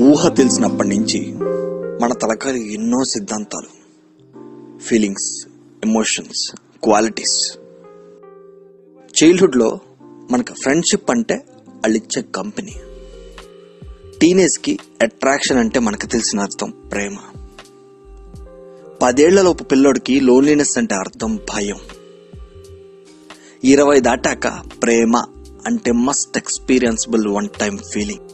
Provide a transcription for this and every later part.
ఊహ తెలిసినప్పటి నుంచి మన తలకాయలు ఎన్నో సిద్ధాంతాలు ఫీలింగ్స్ ఎమోషన్స్ క్వాలిటీస్ చైల్డ్హుడ్లో మనకు ఫ్రెండ్షిప్ అంటే అళ్ళిచ్చే కంపెనీ టీనేజ్కి అట్రాక్షన్ అంటే మనకు తెలిసిన అర్థం ప్రేమ. పదేళ్ళలోపు పిల్లోడికి లోన్లీనెస్ అంటే అర్థం భయం. ఇరవై దాటాక ప్రేమ అంటే must experienceable one time feeling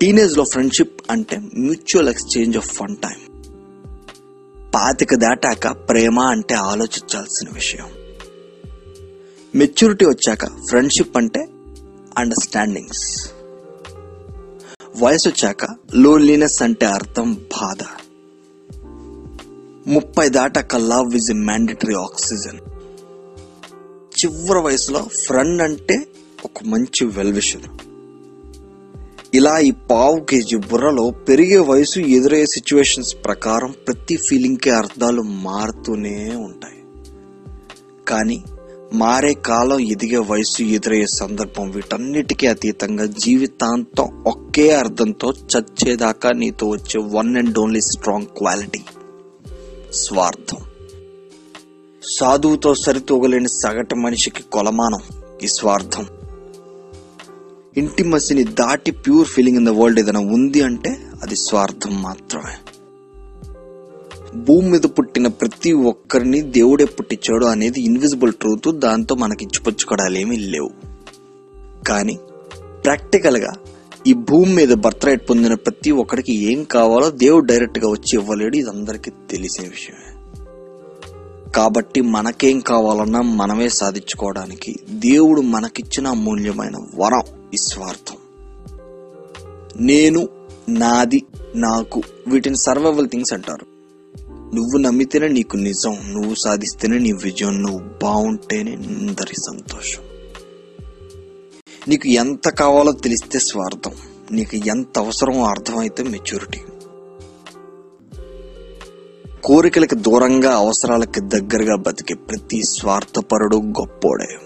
టీనేజ్లో ఫ్రెండ్షిప్ అంటే mutual exchange of fun time పాతిక దాటాక ప్రేమ అంటే ఆలోచించాల్సిన విషయం. మెచ్యూరిటీ వచ్చాక ఫ్రెండ్షిప్ అంటే అండర్స్టాండింగ్స్ వయసు వచ్చాక లోన్లీనెస్ అంటే అర్థం బాధ. ముప్పై దాటాక love is a mandatory oxygen చివరి వయసులో ఫ్రెండ్ అంటే ఒక మంచి వెల్విషర్ ఇలా ఈ పావు కేజీ బుర్రలో పెరిగే వయసు ఎదురయ్యే సిచ్యువేషన్స్ ప్రకారం ప్రతి ఫీలింగ్కి అర్థాలు మారుతూనే ఉంటాయి. కానీ మారే కాలం ఎదిగే వయసు ఎదురయ్యే సందర్భం వీటన్నిటికీ అతీతంగా జీవితాంతం ఒకే అర్థంతో చచ్చేదాకా నీతో వచ్చే one and only strong quality స్వార్థం. సాధువుతో సరితూగలేని సగటు మనిషికి కొలమానం ఈ స్వార్థం. ఇంటిమసీని దాటి pure feeling in the world ఏదైనా ఉంది అంటే అది స్వార్థం మాత్రమే. భూమి మీద పుట్టిన ప్రతి ఒక్కరిని దేవుడే పుట్టించాడు అనేది ఇన్విజిబుల్ ట్రూత్ దాంతో మనకి ఇచ్చిపుచ్చుకోవడాలు ఏమీ లేవు. కానీ ప్రాక్టికల్గా ఈ భూమి మీద బర్త్ రైట్ పొందిన ప్రతి ఒక్కరికి ఏం కావాలో దేవుడు డైరెక్ట్గా వచ్చి ఇవ్వలేడు. ఇది అందరికీ తెలిసిన విషయమే. కాబట్టి మనకేం కావాలన్నా మనమే సాధించుకోవడానికి దేవుడు మనకిచ్చిన అమూల్యమైన వరం ఈ స్వార్థం. నేను నాది నాకు వీటిని సర్వైవల్ థింగ్స్ అంటారు. నువ్వు నమ్మితేనే నీకు నిజం నువ్వు సాధిస్తేనే నీ విజయం నువ్వు బాగుంటేనే అందరి సంతోషం. నీకు ఎంత కావాలో తెలిస్తే స్వార్థం నీకు ఎంత అవసరమో అర్థమైతే మెచ్యూరిటీ కోరికలకు దూరంగా అవసరాలకి దగ్గరగా బతికే ప్రతి స్వార్థపరుడు గొప్పోడే.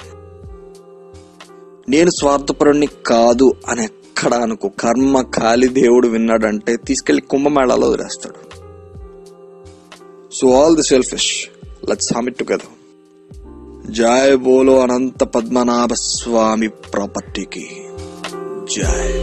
నేను స్వార్థపరుడిని కాదు అని ఎక్కడ అనుకో కర్మ కాలి దేవుడు విన్నాడంటే తీసుకెళ్ళి కుంభమేళాలో వదిలేస్తాడు. So all the selfish let summit together Joy బోలో అనంత పద్మనాభ స్వామి ప్రాపర్టీకి. జై.